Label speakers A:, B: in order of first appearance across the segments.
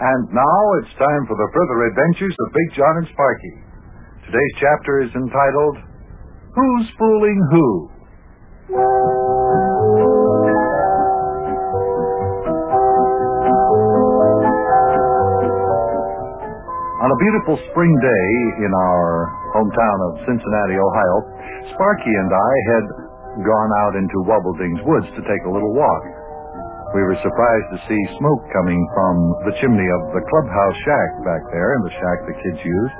A: And now it's time for the further adventures of Big John and Sparky. Today's chapter is entitled Who's Fooling Who? On a beautiful spring day in our hometown of Cincinnati, Ohio, Sparky and I had gone out into Wobbleding's woods to take a little walk. We were surprised to see smoke coming from the chimney of the clubhouse shack back there, in the shack the kids used.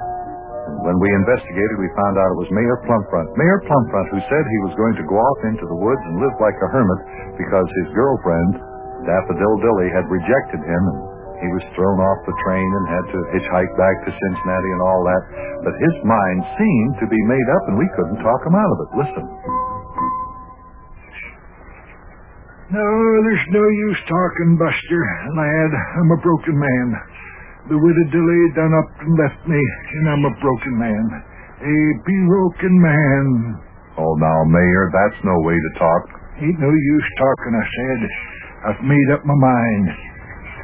A: When we investigated, we found out it was Mayor Plumfront. Mayor Plumfront, who said he was going to go off into the woods and live like a hermit because his girlfriend, Daffodil Dilly, had rejected him and he was thrown off the train and had to hitchhike back to Cincinnati and all that. But his mind seemed to be made up and we couldn't talk him out of it. Listen.
B: No, there's no use talking, Buster. Lad, I'm a broken man. The widow Dilly done up and left me, and I'm a broken man. A broken man.
A: Oh, now, Mayor, that's no way to talk.
B: Ain't no use talking, I said. I've made up my mind.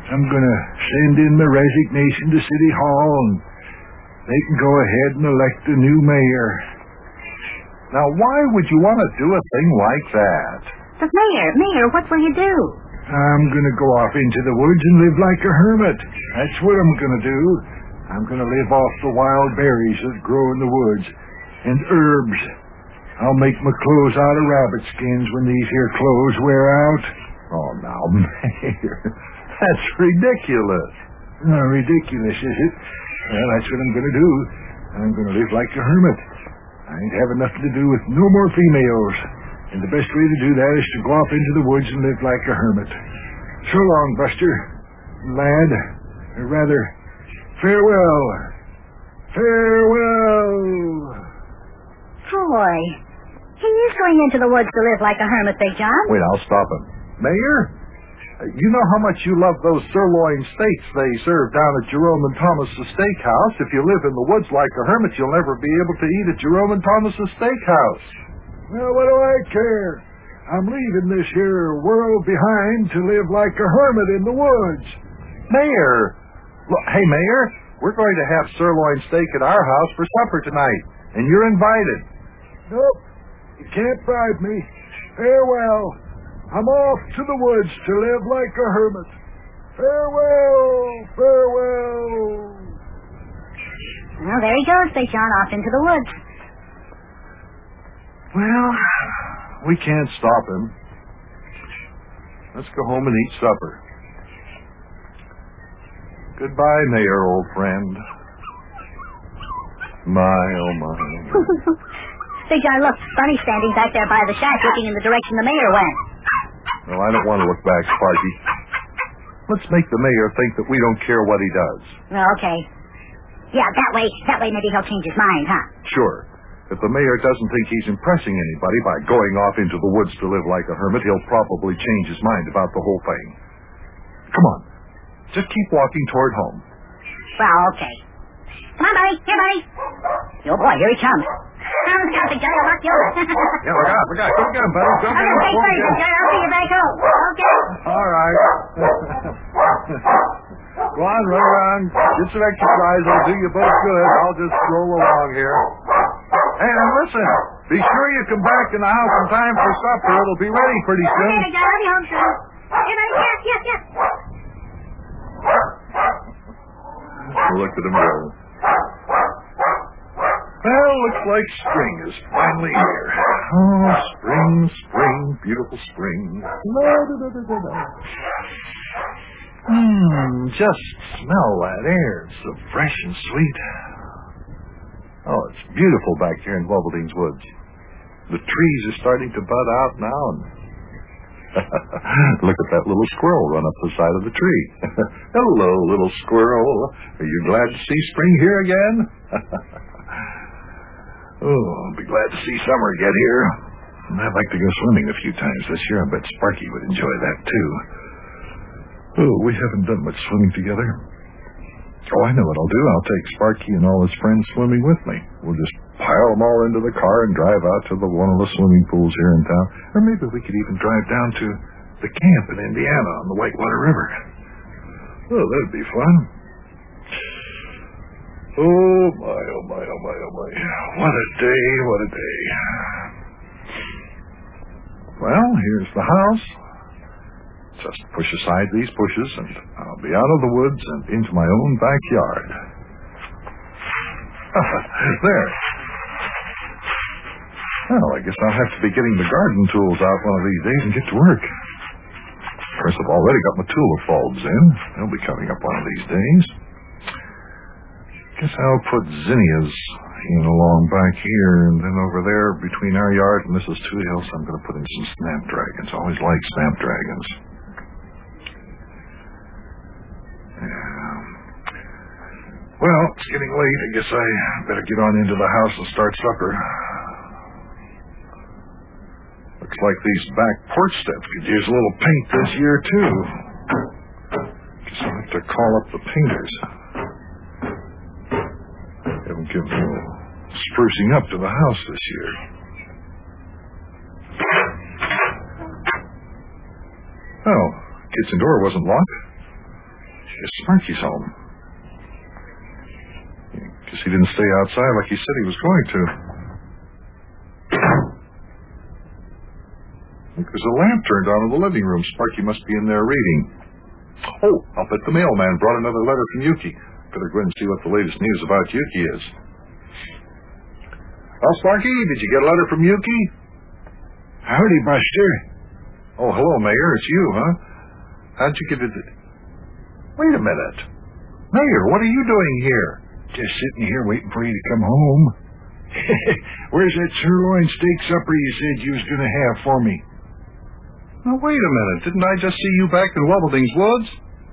B: I'm gonna send in my resignation to City Hall, and they can go ahead and elect a new mayor.
A: Now, why would you want to do a thing like that?
C: But Mayor, Mayor, what will you do?
B: I'm gonna go off into the woods and live like a hermit. That's what I'm gonna do. I'm gonna live off the wild berries that grow in the woods and herbs. I'll make my clothes out of rabbit skins when these here clothes wear out.
A: Oh, now, Mayor, that's ridiculous.
B: Oh, ridiculous, is it? Well, that's what I'm gonna do. I'm gonna live like a hermit. I ain't having nothing to do with no more females. And the best way to do that is to go off into the woods and live like a hermit. So long, Buster. Lad. Or rather, farewell. Farewell.
C: Boy, he is going into the woods to live like a hermit, Big John.
A: Wait, I'll stop him. Mayor, you know how much you love those sirloin steaks they serve down at Jerome and Thomas's Steakhouse. If you live in the woods like a hermit, you'll never be able to eat at Jerome and Thomas's Steakhouse.
B: Well, what do I care? I'm leaving this here world behind to live like a hermit in the woods.
A: Mayor, look, hey, Mayor, we're going to have sirloin steak at our house for supper tonight, and you're invited.
B: Nope. You can't bribe me. Farewell. I'm off to the woods to live like a hermit. Farewell. Farewell.
C: Well, there he goes, Big John, off into the woods.
A: Well, we can't stop him. Let's go home and eat supper. Goodbye, Mayor, old friend. My, oh my.
C: Big John looked funny standing back there by the shack looking in the direction the mayor went.
A: No, I don't want to look back, Sparky. Let's make the mayor think that we don't care what he does.
C: Well, okay. Yeah, that way, that way maybe he'll change his mind, huh?
A: Sure. If the mayor doesn't think he's impressing anybody by going off into the woods to live like a hermit, he'll probably change his mind about the whole thing. Come on. Just keep walking toward home.
C: Well, okay. Come on, buddy. Here, buddy. Oh, boy, here he comes. Come on, Big John, I'll knock you over.
A: Yeah, look out, look out. Go get him, buddy. Go get
C: Okay,
A: him.
C: stay
A: Go
C: safe,
A: get him.
C: John. I'll see you back home. Okay.
A: All right. Go on, run around. Get some exercise. It'll do you both good. I'll just stroll along here. Hey, and listen. Be sure you come back in the house in time for supper. It'll be ready pretty
C: Okay,
A: soon.
C: Big John, I'll be home soon. Here, buddy. Yes, yes, yes.
A: Look at him go. Well, looks like spring is finally here. Oh, spring, spring, beautiful spring. La, da, da, da, da, da. Mmm, just smell that air. It's so fresh and sweet. Oh, it's beautiful back here in Wobbleding's woods. The trees are starting to bud out now, and look at that little squirrel run up the side of the tree. Hello, little squirrel. Are you glad to see spring here again? oh, I'll be glad to see summer get here. I'd like to go swimming a few times this year. I bet Sparky would enjoy that too. Oh, we haven't done much swimming together. Oh, I know what I'll do. I'll take Sparky and all his friends swimming with me. We'll just pile them all into the car and drive out to the one of the swimming pools here in town. Or maybe we could even drive down to the camp in Indiana on the Whitewater River. Oh, that'd be fun. Oh, my, oh, my, oh, my, oh, my. What a day, what a day. Well, here's the house. Just push aside these bushes, and I'll be out of the woods and into my own backyard. there. Well, I guess I'll have to be getting the garden tools out one of these days and get to work. Of course, I've already got my tulip bulbs in. They'll be coming up one of these days. Guess I'll put zinnias in along back here, and then over there between our yard and Mrs. Toothill's, I'm going to put in some snapdragons. I always like snapdragons. Yeah. Well, it's getting late. I guess I better get on into the house and start supper. Looks like these back porch steps could use a little paint this year, too. Guess I'll have to call up the painters. Have them give me a little sprucing up to the house this year. Oh, kitchen door wasn't locked. Guess Sparky's home. He didn't stay outside like he said he was going to. There's a lamp turned on in the living room. Sparky must be in there reading. Oh, I'll bet the mailman brought another letter from Yuki. Better go and see what the latest news about Yuki is. Well, Sparky, did you get a letter from Yuki?
B: Howdy, Buster.
A: Oh, hello, Mayor. It's you, huh? How'd you get it? Wait a minute. Mayor, what are you doing here?
B: Just sitting here waiting for you to come home. Where's that sirloin steak supper you said you was going to have for me?
A: Now, wait a minute. Didn't I just see you back in Wobbling's woods?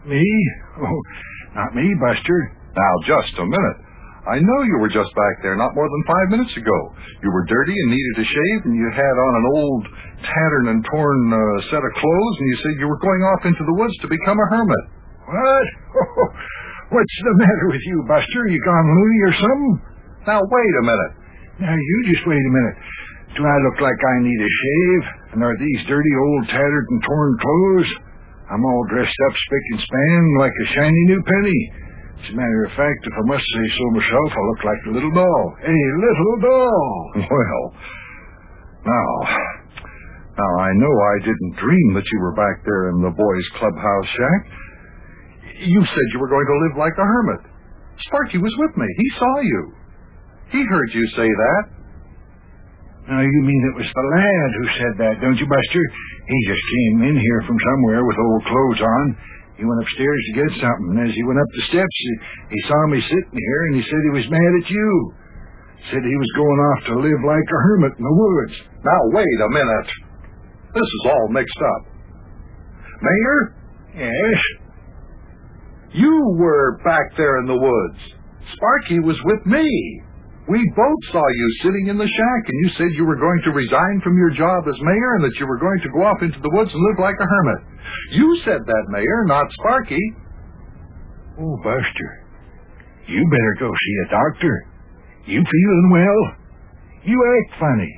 B: Me? Oh, not me, Buster.
A: Now, just a minute. I know you were just back there not more than five minutes ago. You were dirty and needed a shave, and you had on an old, tattered and torn uh, set of clothes, and you said you were going off into the woods to become a hermit.
B: What? What's the matter with you, Buster? You gone loony or something?
A: Now, wait a minute.
B: Now, you just wait a minute. Do I look like I need a shave? And are these dirty old tattered and torn clothes? I'm all dressed up spick and span like a shiny new penny. As a matter of fact, if I must say so myself, I look like a little doll. A little doll.
A: Well, now, now I know I didn't dream that you were back there in the boys' clubhouse shack. You said you were going to live like a hermit. Sparky was with me. He saw you. He heard you say that.
B: Now, you mean it was the lad who said that, don't you, Buster? He just came in here from somewhere with old clothes on. He went upstairs to get something, and as he went up the steps, he, he saw me sitting here, and he said he was mad at you. Said he was going off to live like a hermit in the woods.
A: Now, wait a minute. This is all mixed up. Mayor,
B: Yes?
A: You were back there in the woods. Sparky was with me. We both saw you sitting in the shack, and you said you were going to resign from your job as mayor and that you were going to go off into the woods and live like a hermit. You said that, Mayor, not Sparky.
B: Oh, Buster, you better go see a doctor. You feeling well? You act funny.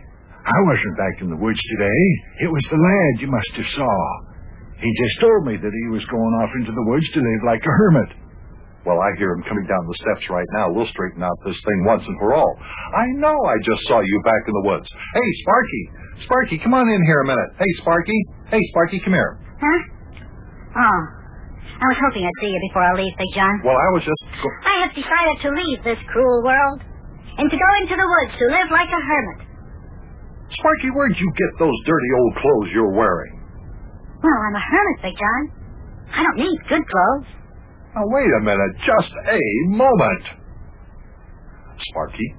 B: I wasn't back in the woods today. It was the lad you must have saw. He just told me that he was going off into the woods to live like a hermit.
A: Well, I hear him coming down the steps right now. We'll straighten out this thing once and for all. I know I just saw you back in the woods. Hey, Sparky. Sparky, come on in here a minute. Hey, Sparky. Hey, Sparky, come here.
C: Huh? Oh. I was hoping I'd see you before I leave, Big John.
A: Well, I was just...
C: I have decided to leave this cruel world and to go into the woods to live like a hermit.
A: Sparky, where'd you get those dirty old clothes you're wearing?
C: Well, I'm a hermit, Big John. I don't need good clothes.
A: Now, wait a minute. Just a moment. Sparky,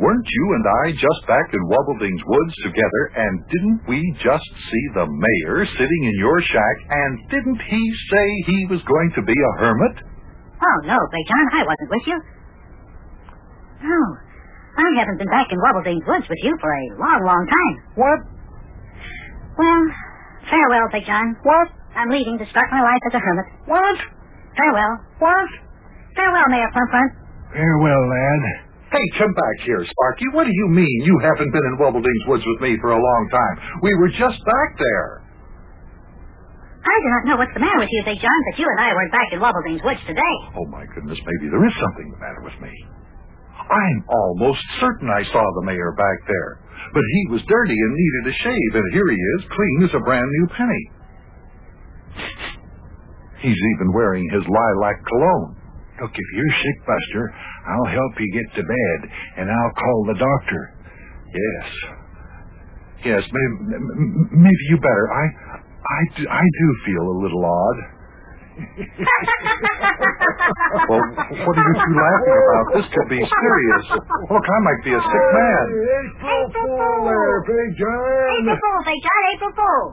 A: weren't you and I just back in Wobbling's woods together, and didn't we just see the mayor sitting in your shack, and didn't he say he was going to be a hermit?
C: Oh, no, Big John, I wasn't with you. No, I haven't been back in Wobbledean's woods with you for a long, long time.
A: What?
C: Well, farewell, Big John.
A: What?
C: I'm leaving to start my life as a hermit.
A: What?
C: Farewell.
A: What?
C: Farewell, Mayor Plumfront.
B: Farewell, lad.
A: Hey, come back here, Sparky. What do you mean you haven't been in Wobbling's woods with me for a long time? We were just back there.
C: I do not know what's the matter with you, Big John, but you and I weren't back in Wobbledings's woods today.
A: Oh, my goodness, maybe there is something the matter with me. I'm almost certain I saw the mayor back there. But he was dirty and needed a shave, and here he is, clean as a brand new penny. He's even wearing his lilac cologne.
B: Look, if you're sick, Buster, I'll help you get to bed, and I'll call the doctor.
A: Yes. Yes, maybe, maybe you better. I, I, I do feel a little odd. Well, what are you two laughing about? This could be serious. Look, I might be a sick man.
B: April Fool there, Big John.
C: April Fool, Big John, April Fool.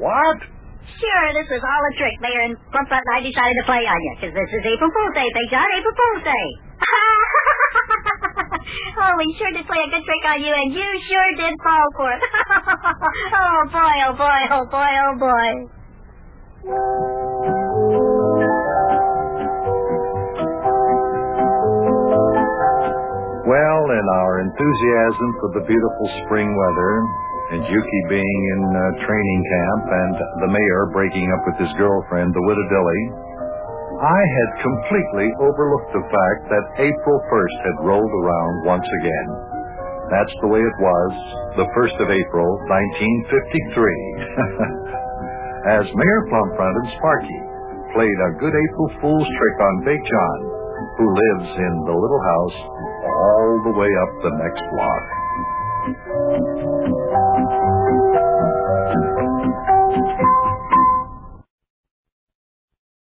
A: What?
C: Sure, this was all a trick, Mayor, and Plumfront and I decided to play on you, because this is April Fool's Day, Big John, April Fool's Day. oh, we sure did play a good trick on you, and you sure did fall for it. oh, boy, oh, boy, oh, boy, oh, boy.
A: Enthusiasm for the beautiful spring weather, and Yuki being in uh, training camp, and the mayor breaking up with his girlfriend, the widow Dilly, I had completely overlooked the fact that April 1st had rolled around once again. That's the way it was, the 1st of April, 1953. As Mayor Plumfront and Sparky played a good April Fool's trick on Big John, who lives in the little house all the way up the next block.